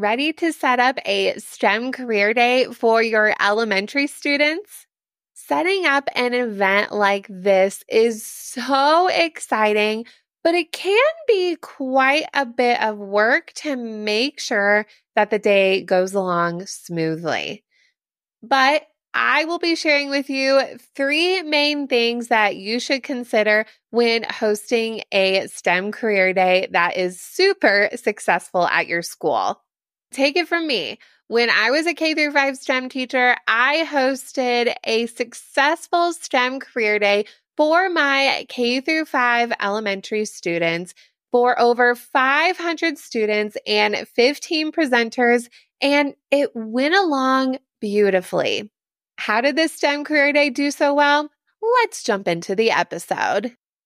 Ready to set up a STEM career day for your elementary students? Setting up an event like this is so exciting, but it can be quite a bit of work to make sure that the day goes along smoothly. But I will be sharing with you three main things that you should consider when hosting a STEM career day that is super successful at your school. Take it from me. When I was a K through 5 STEM teacher, I hosted a successful STEM career day for my K through 5 elementary students for over 500 students and 15 presenters, and it went along beautifully. How did this STEM career day do so well? Let's jump into the episode.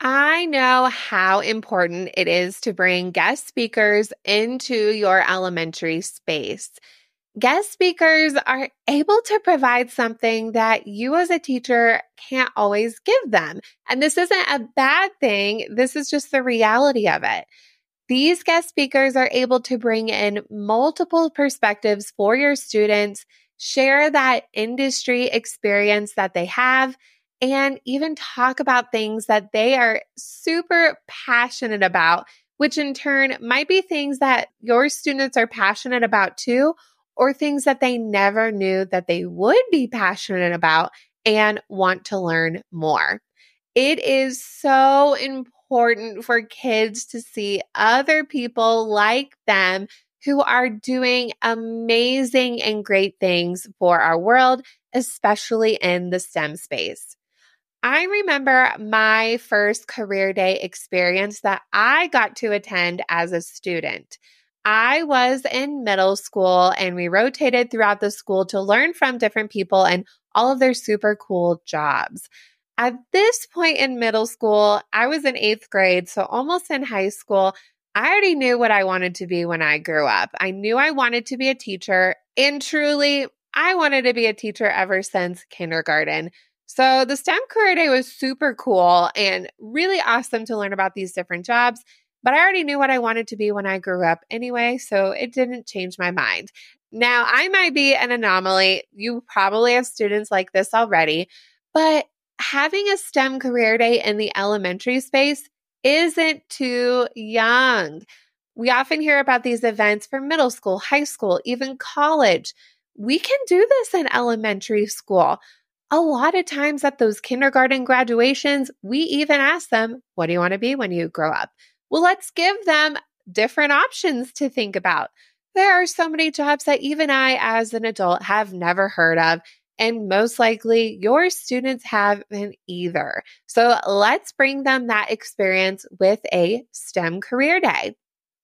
I know how important it is to bring guest speakers into your elementary space. Guest speakers are able to provide something that you as a teacher can't always give them. And this isn't a bad thing. This is just the reality of it. These guest speakers are able to bring in multiple perspectives for your students, share that industry experience that they have, and even talk about things that they are super passionate about, which in turn might be things that your students are passionate about too, or things that they never knew that they would be passionate about and want to learn more. It is so important for kids to see other people like them who are doing amazing and great things for our world, especially in the STEM space. I remember my first career day experience that I got to attend as a student. I was in middle school and we rotated throughout the school to learn from different people and all of their super cool jobs. At this point in middle school, I was in eighth grade, so almost in high school. I already knew what I wanted to be when I grew up. I knew I wanted to be a teacher, and truly, I wanted to be a teacher ever since kindergarten. So the STEM career day was super cool and really awesome to learn about these different jobs. But I already knew what I wanted to be when I grew up anyway, so it didn't change my mind. Now, I might be an anomaly. You probably have students like this already, but having a STEM career day in the elementary space isn't too young. We often hear about these events for middle school, high school, even college. We can do this in elementary school a lot of times at those kindergarten graduations, we even ask them, What do you want to be when you grow up? Well, let's give them different options to think about. There are so many jobs that even I, as an adult, have never heard of. And most likely your students haven't either. So let's bring them that experience with a STEM career day.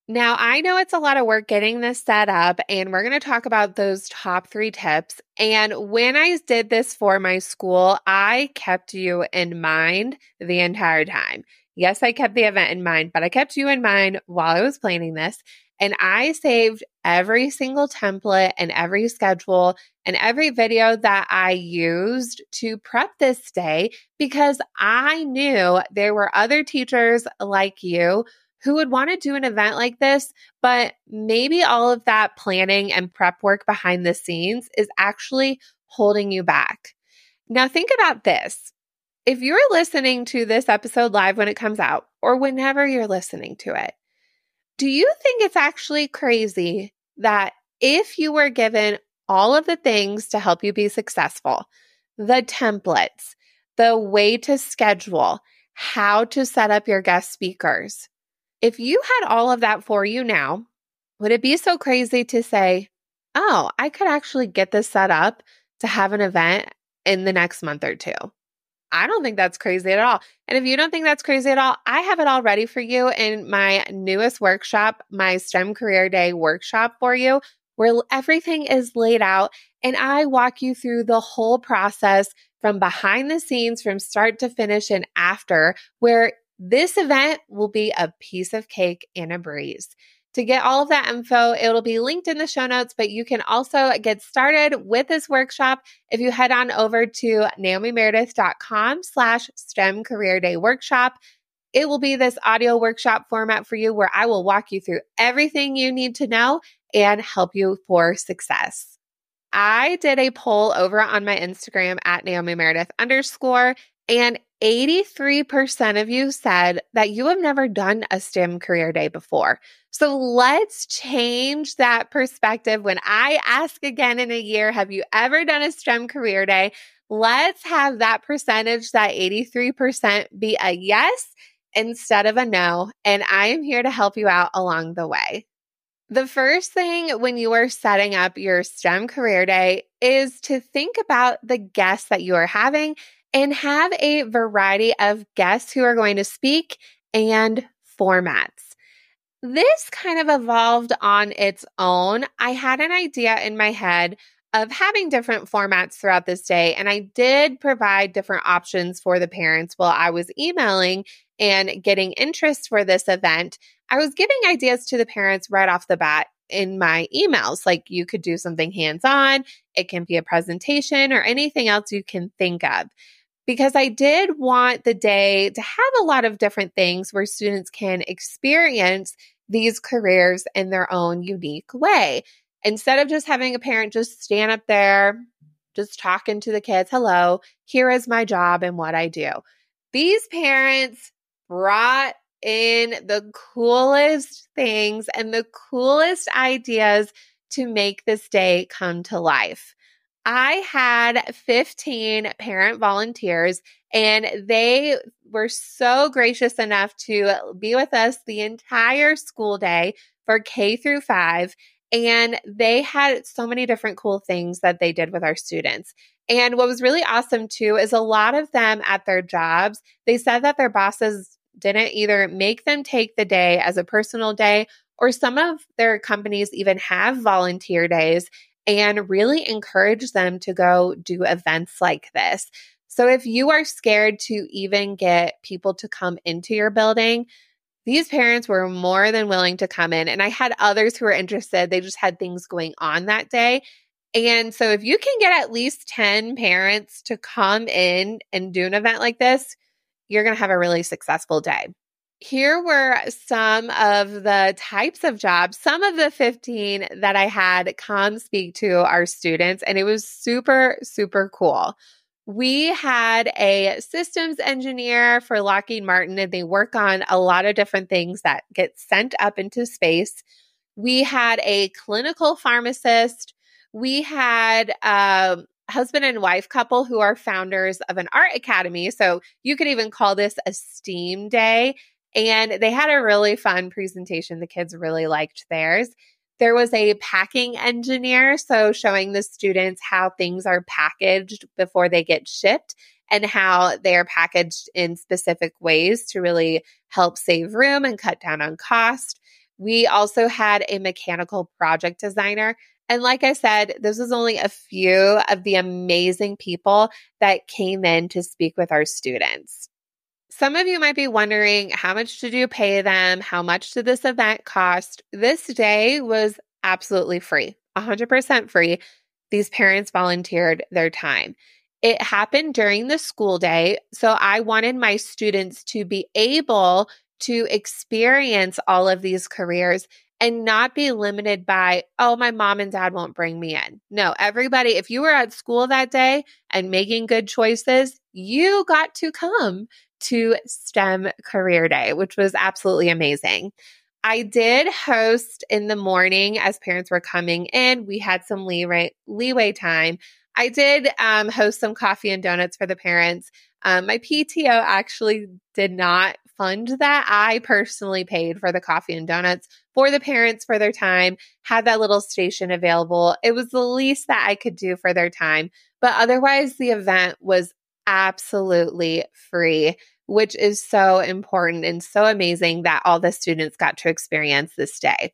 Now, I know it's a lot of work getting this set up, and we're going to talk about those top three tips. And when I did this for my school, I kept you in mind the entire time. Yes, I kept the event in mind, but I kept you in mind while I was planning this. And I saved every single template and every schedule and every video that I used to prep this day because I knew there were other teachers like you who would want to do an event like this, but maybe all of that planning and prep work behind the scenes is actually holding you back. Now, think about this. If you're listening to this episode live when it comes out, or whenever you're listening to it, do you think it's actually crazy that if you were given all of the things to help you be successful, the templates, the way to schedule, how to set up your guest speakers, if you had all of that for you now, would it be so crazy to say, oh, I could actually get this set up to have an event in the next month or two? I don't think that's crazy at all. And if you don't think that's crazy at all, I have it all ready for you in my newest workshop, my STEM Career Day workshop for you, where everything is laid out and I walk you through the whole process from behind the scenes, from start to finish and after, where this event will be a piece of cake and a breeze. To get all of that info, it'll be linked in the show notes, but you can also get started with this workshop if you head on over to naomimeredith.com slash STEM Career Day Workshop. It will be this audio workshop format for you where I will walk you through everything you need to know and help you for success. I did a poll over on my Instagram at Naomi Meredith underscore, and 83% of you said that you have never done a STEM career day before. So let's change that perspective. When I ask again in a year, have you ever done a STEM career day? Let's have that percentage, that 83% be a yes instead of a no. And I am here to help you out along the way. The first thing when you are setting up your STEM career day is to think about the guests that you are having and have a variety of guests who are going to speak and formats. This kind of evolved on its own. I had an idea in my head of having different formats throughout this day, and I did provide different options for the parents while I was emailing and getting interest for this event. I was giving ideas to the parents right off the bat in my emails. Like you could do something hands on, it can be a presentation or anything else you can think of because I did want the day to have a lot of different things where students can experience these careers in their own unique way. Instead of just having a parent just stand up there, just talking to the kids, hello, here is my job and what I do. These parents brought in the coolest things and the coolest ideas to make this day come to life. I had 15 parent volunteers and they were so gracious enough to be with us the entire school day for K through 5 and they had so many different cool things that they did with our students. And what was really awesome too is a lot of them at their jobs, they said that their bosses didn't either make them take the day as a personal day or some of their companies even have volunteer days and really encourage them to go do events like this. So if you are scared to even get people to come into your building, these parents were more than willing to come in. And I had others who were interested. They just had things going on that day. And so if you can get at least 10 parents to come in and do an event like this, you're going to have a really successful day here were some of the types of jobs, some of the 15 that I had come speak to our students, and it was super, super cool. We had a systems engineer for Lockheed Martin, and they work on a lot of different things that get sent up into space. We had a clinical pharmacist. We had a husband and wife couple who are founders of an art academy. So you could even call this a STEAM day and they had a really fun presentation. The kids really liked theirs. There was a packing engineer, so showing the students how things are packaged before they get shipped and how they are packaged in specific ways to really help save room and cut down on cost. We also had a mechanical project designer. And like I said, this was only a few of the amazing people that came in to speak with our students. Some of you might be wondering how much did you pay them? How much did this event cost? This day was absolutely free, 100% free. These parents volunteered their time. It happened during the school day. So I wanted my students to be able to experience all of these careers and not be limited by, oh, my mom and dad won't bring me in. No, everybody, if you were at school that day and making good choices, you got to come to STEM Career Day, which was absolutely amazing. I did host in the morning as parents were coming in. We had some leeway, leeway time. I did um, host some coffee and donuts for the parents. Um, my PTO actually did not fund that. I personally paid for the coffee and donuts for the parents for their time, had that little station available. It was the least that I could do for their time. But otherwise, the event was absolutely free, which is so important and so amazing that all the students got to experience this day.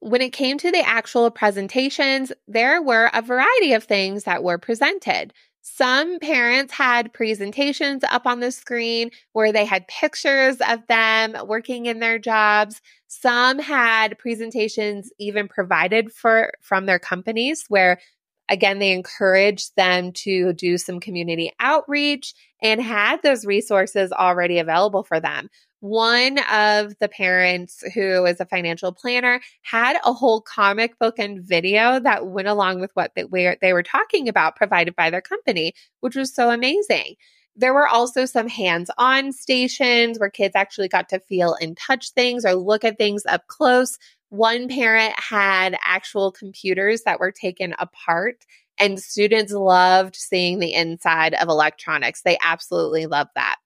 When it came to the actual presentations, there were a variety of things that were presented. Some parents had presentations up on the screen where they had pictures of them working in their jobs. Some had presentations even provided for from their companies where again they encouraged them to do some community outreach and had those resources already available for them. One of the parents who is a financial planner had a whole comic book and video that went along with what they were, they were talking about provided by their company, which was so amazing. There were also some hands on stations where kids actually got to feel and touch things or look at things up close. One parent had actual computers that were taken apart, and students loved seeing the inside of electronics. They absolutely loved that.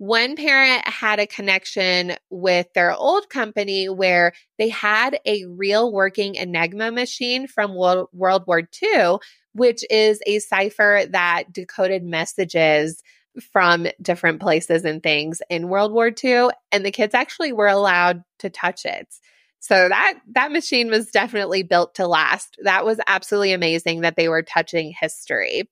One parent had a connection with their old company where they had a real working Enigma machine from World, War II, which is a cipher that decoded messages from different places and things in World War II. And the kids actually were allowed to touch it. So that that machine was definitely built to last. That was absolutely amazing that they were touching history.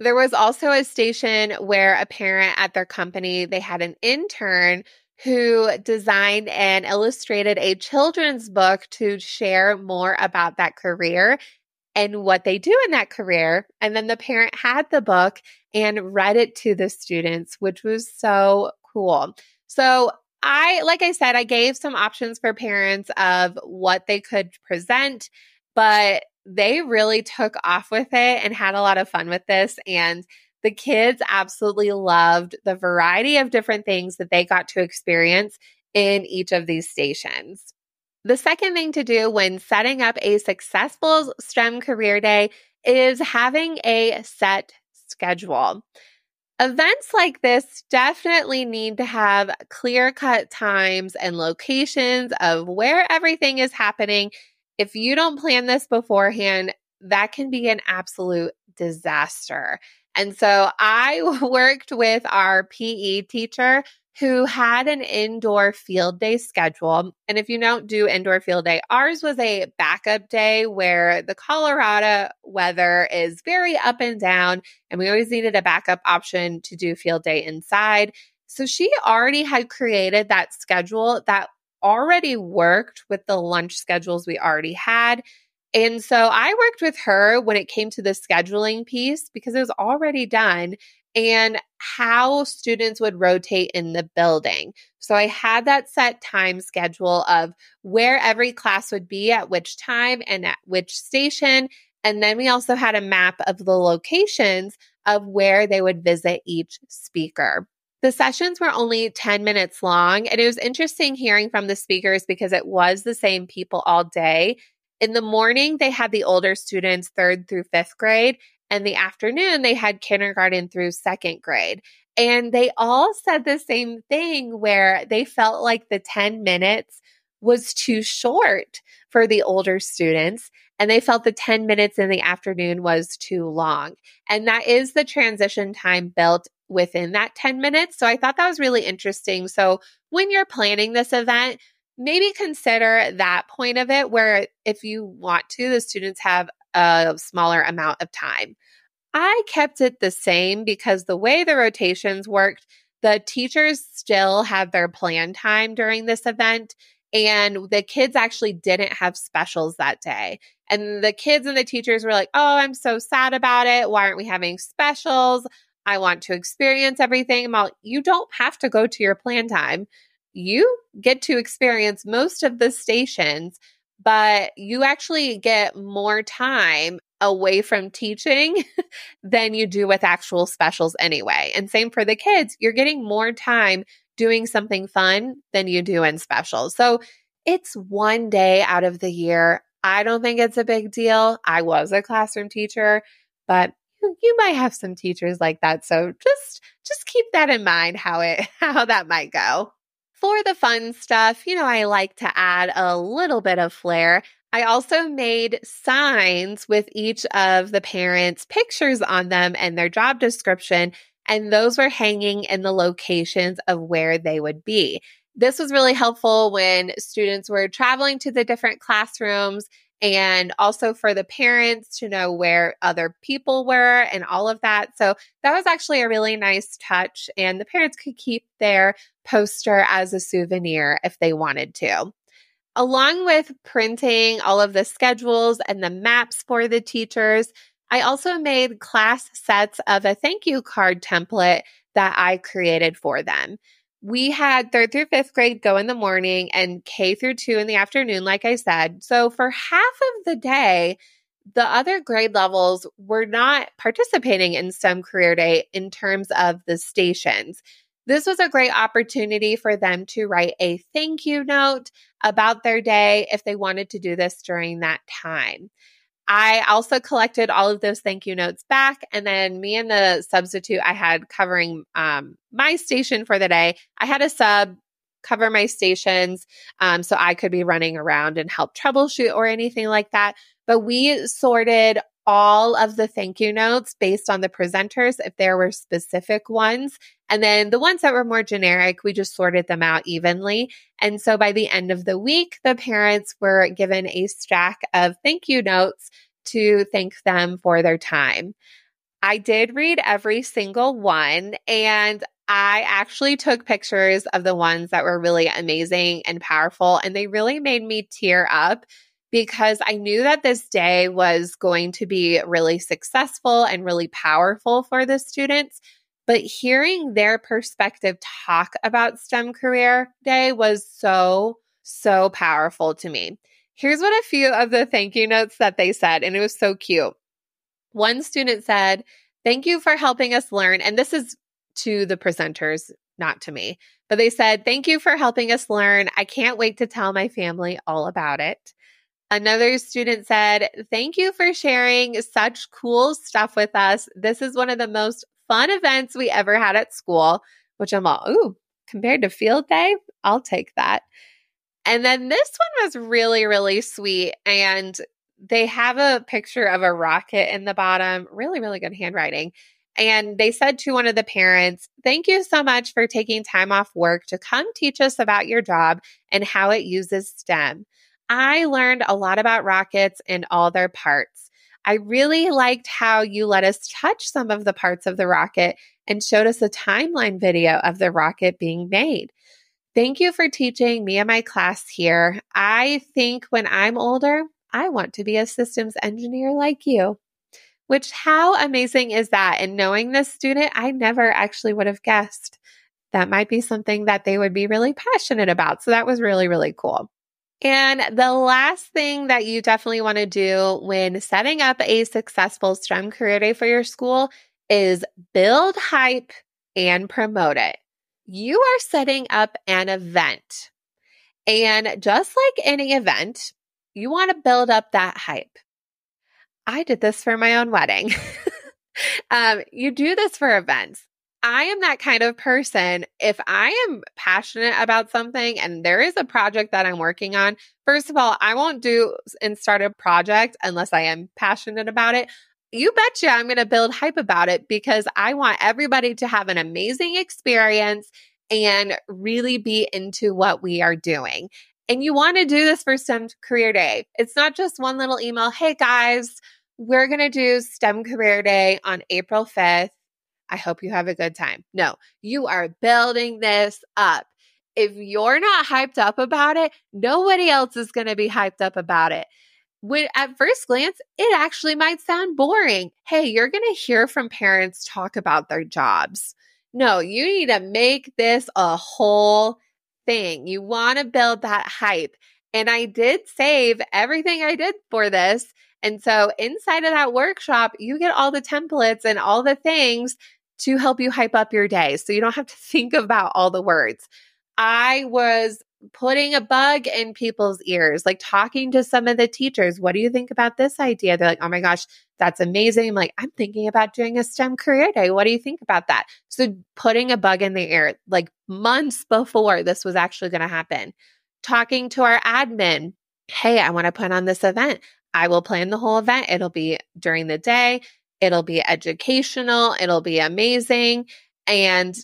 There was also a station where a parent at their company, they had an intern who designed and illustrated a children's book to share more about that career and what they do in that career. And then the parent had the book and read it to the students, which was so cool. So I, like I said, I gave some options for parents of what they could present, but they really took off with it and had a lot of fun with this. And the kids absolutely loved the variety of different things that they got to experience in each of these stations. The second thing to do when setting up a successful STEM career day is having a set schedule. Events like this definitely need to have clear cut times and locations of where everything is happening if you don't plan this beforehand, that can be an absolute disaster. And so I worked with our PE teacher who had an indoor field day schedule. And if you don't do indoor field day, ours was a backup day where the Colorado weather is very up and down, and we always needed a backup option to do field day inside. So she already had created that schedule that already worked with the lunch schedules we already had. And so I worked with her when it came to the scheduling piece because it was already done and how students would rotate in the building. So I had that set time schedule of where every class would be at which time and at which station. And then we also had a map of the locations of where they would visit each speaker. The sessions were only 10 minutes long, and it was interesting hearing from the speakers because it was the same people all day. In the morning, they had the older students, third through fifth grade, and the afternoon, they had kindergarten through second grade. And they all said the same thing where they felt like the 10 minutes was too short for the older students. And they felt the 10 minutes in the afternoon was too long. And that is the transition time built within that 10 minutes. So I thought that was really interesting. So when you're planning this event, maybe consider that point of it where if you want to, the students have a smaller amount of time. I kept it the same because the way the rotations worked, the teachers still had their plan time during this event. And the kids actually didn't have specials that day. And the kids and the teachers were like, Oh, I'm so sad about it. Why aren't we having specials? I want to experience everything. Well, you don't have to go to your plan time. You get to experience most of the stations, but you actually get more time away from teaching than you do with actual specials anyway. And same for the kids, you're getting more time doing something fun than you do in specials. So it's one day out of the year. I don't think it's a big deal. I was a classroom teacher, but you might have some teachers like that. So just just keep that in mind how it how that might go. For the fun stuff, you know, I like to add a little bit of flair. I also made signs with each of the parents' pictures on them and their job description. And those were hanging in the locations of where they would be. This was really helpful when students were traveling to the different classrooms and also for the parents to know where other people were and all of that. So that was actually a really nice touch. And the parents could keep their poster as a souvenir if they wanted to. Along with printing all of the schedules and the maps for the teachers, I also made class sets of a thank you card template that I created for them we had third through fifth grade go in the morning and K through two in the afternoon, like I said. So for half of the day, the other grade levels were not participating in STEM Career Day in terms of the stations. This was a great opportunity for them to write a thank you note about their day if they wanted to do this during that time. I also collected all of those thank you notes back. And then me and the substitute I had covering um, my station for the day, I had a sub cover my stations um, so I could be running around and help troubleshoot or anything like that. But we sorted all of the thank you notes based on the presenters if there were specific ones. And then the ones that were more generic, we just sorted them out evenly. And so by the end of the week, the parents were given a stack of thank you notes to thank them for their time. I did read every single one and I actually took pictures of the ones that were really amazing and powerful, and they really made me tear up because I knew that this day was going to be really successful and really powerful for the students. But hearing their perspective talk about STEM Career Day was so, so powerful to me. Here's what a few of the thank you notes that they said, and it was so cute. One student said, Thank you for helping us learn. And this is to the presenters, not to me, but they said, Thank you for helping us learn. I can't wait to tell my family all about it. Another student said, Thank you for sharing such cool stuff with us. This is one of the most fun events we ever had at school, which I'm all, ooh, compared to field day, I'll take that. And then this one was really, really sweet. And they have a picture of a rocket in the bottom, really, really good handwriting. And they said to one of the parents, Thank you so much for taking time off work to come teach us about your job and how it uses STEM. I learned a lot about rockets and all their parts. I really liked how you let us touch some of the parts of the rocket and showed us a timeline video of the rocket being made. Thank you for teaching me and my class here. I think when I'm older, I want to be a systems engineer like you. Which, how amazing is that? And knowing this student, I never actually would have guessed that might be something that they would be really passionate about. So that was really, really cool. And the last thing that you definitely want to do when setting up a successful STEM career day for your school is build hype and promote it. You are setting up an event. And just like any event, you want to build up that hype. I did this for my own wedding. um, you do this for events. I am that kind of person. If I am passionate about something and there is a project that I'm working on, first of all, I won't do and start a project unless I am passionate about it. You betcha I'm going to build hype about it because I want everybody to have an amazing experience and really be into what we are doing. And you want to do this for STEM Career Day. It's not just one little email. Hey guys, we're going to do STEM Career Day on April 5th I hope you have a good time. No, you are building this up. If you're not hyped up about it, nobody else is going to be hyped up about it. When at first glance, it actually might sound boring. Hey, you're going to hear from parents talk about their jobs. No, you need to make this a whole thing. You want to build that hype. And I did save everything I did for this. And so inside of that workshop, you get all the templates and all the things to help you hype up your day. So you don't have to think about all the words. I was putting a bug in people's ears, like talking to some of the teachers. What do you think about this idea? They're like, oh my gosh, that's amazing. I'm like, I'm thinking about doing a STEM career day. What do you think about that? So putting a bug in the ear, like months before this was actually going to happen. Talking to our admin, hey, I want to put on this event. I will plan the whole event. It'll be during the day It'll be educational, it'll be amazing. And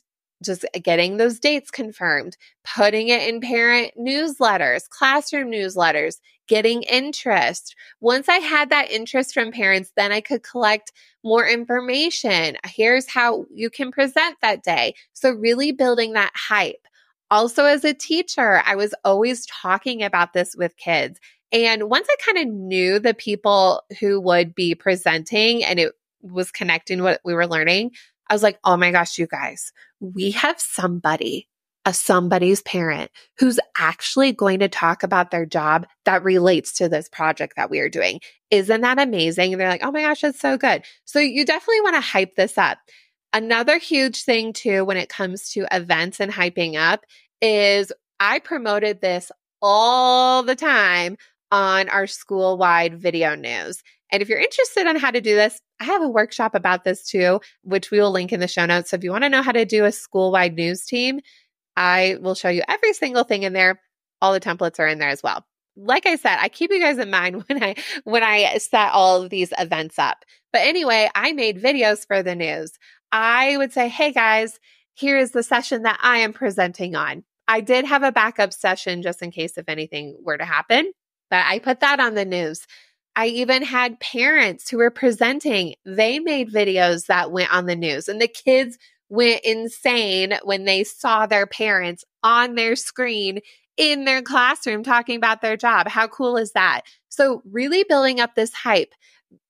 just getting those dates confirmed, putting it in parent newsletters, classroom newsletters, getting interest. Once I had that interest from parents, then I could collect more information. Here's how you can present that day. So, really building that hype. Also, as a teacher, I was always talking about this with kids. And once I kind of knew the people who would be presenting and it was connecting what we were learning, I was like, oh my gosh, you guys, we have somebody, a somebody's parent who's actually going to talk about their job that relates to this project that we are doing. Isn't that amazing? And they're like, oh my gosh, that's so good. So you definitely want to hype this up. Another huge thing too, when it comes to events and hyping up is I promoted this all the time on our school wide video news. And if you're interested on how to do this, I have a workshop about this too, which we will link in the show notes. So if you want to know how to do a school wide news team, I will show you every single thing in there. All the templates are in there as well. Like I said, I keep you guys in mind when I when I set all of these events up. But anyway, I made videos for the news. I would say, "Hey guys, here is the session that I am presenting on." I did have a backup session just in case if anything were to happen, but I put that on the news. I even had parents who were presenting. They made videos that went on the news, and the kids went insane when they saw their parents on their screen in their classroom talking about their job. How cool is that? So, really building up this hype,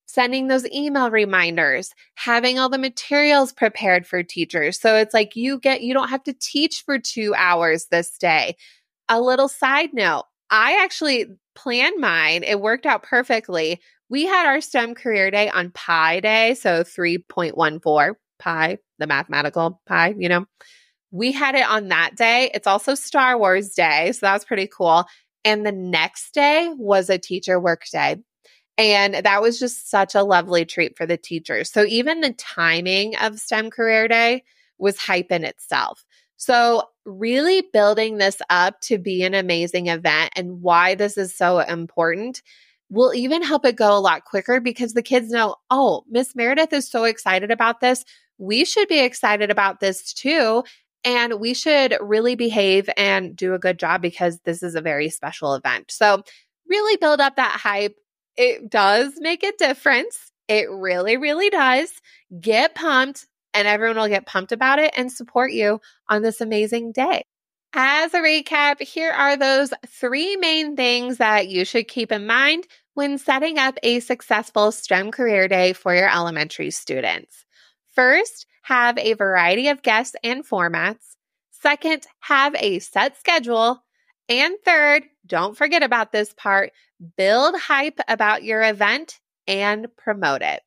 sending those email reminders, having all the materials prepared for teachers. So, it's like you get, you don't have to teach for two hours this day. A little side note I actually planned mine. It worked out perfectly. We had our STEM career day on Pi Day, so 3.14 pi, the mathematical pi, you know. We had it on that day. It's also Star Wars Day, so that was pretty cool. And the next day was a teacher work day. And that was just such a lovely treat for the teachers. So even the timing of STEM Career Day was hype in itself. So, really building this up to be an amazing event and why this is so important will even help it go a lot quicker because the kids know, oh, Miss Meredith is so excited about this. We should be excited about this too. And we should really behave and do a good job because this is a very special event. So, really build up that hype. It does make a difference. It really, really does. Get pumped and everyone will get pumped about it and support you on this amazing day. As a recap, here are those three main things that you should keep in mind when setting up a successful STEM career day for your elementary students. First, have a variety of guests and formats. Second, have a set schedule. And third, don't forget about this part build hype about your event and promote it.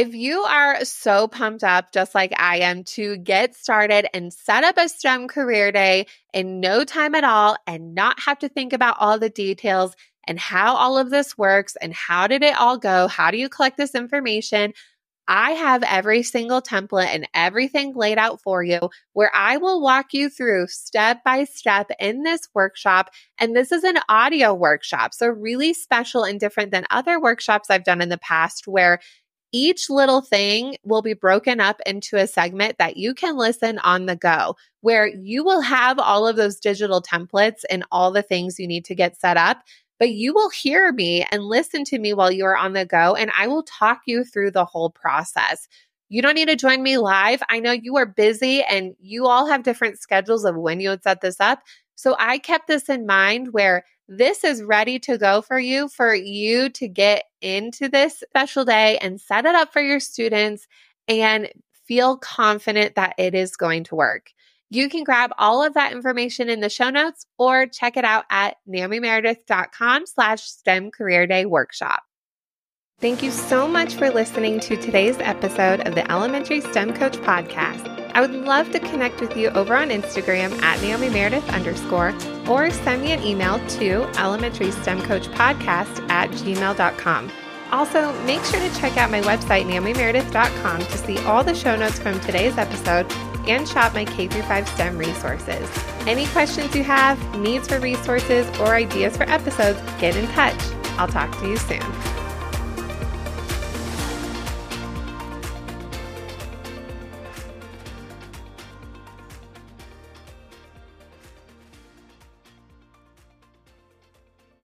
If you are so pumped up, just like I am, to get started and set up a STEM career day in no time at all and not have to think about all the details and how all of this works and how did it all go? How do you collect this information? I have every single template and everything laid out for you where I will walk you through step by step in this workshop. And this is an audio workshop. So, really special and different than other workshops I've done in the past where each little thing will be broken up into a segment that you can listen on the go, where you will have all of those digital templates and all the things you need to get set up. But you will hear me and listen to me while you are on the go, and I will talk you through the whole process. You don't need to join me live. I know you are busy and you all have different schedules of when you would set this up. So I kept this in mind where this is ready to go for you, for you to get into this special day and set it up for your students and feel confident that it is going to work. You can grab all of that information in the show notes or check it out at naomimeredith.com slash STEM Career Day Workshop. Thank you so much for listening to today's episode of the Elementary STEM Coach Podcast. I would love to connect with you over on Instagram at Naomi Meredith underscore or send me an email to elementary STEM coach podcast at gmail.com. Also, make sure to check out my website, naomimeredith.com, to see all the show notes from today's episode and shop my K 5 STEM resources. Any questions you have, needs for resources, or ideas for episodes, get in touch. I'll talk to you soon.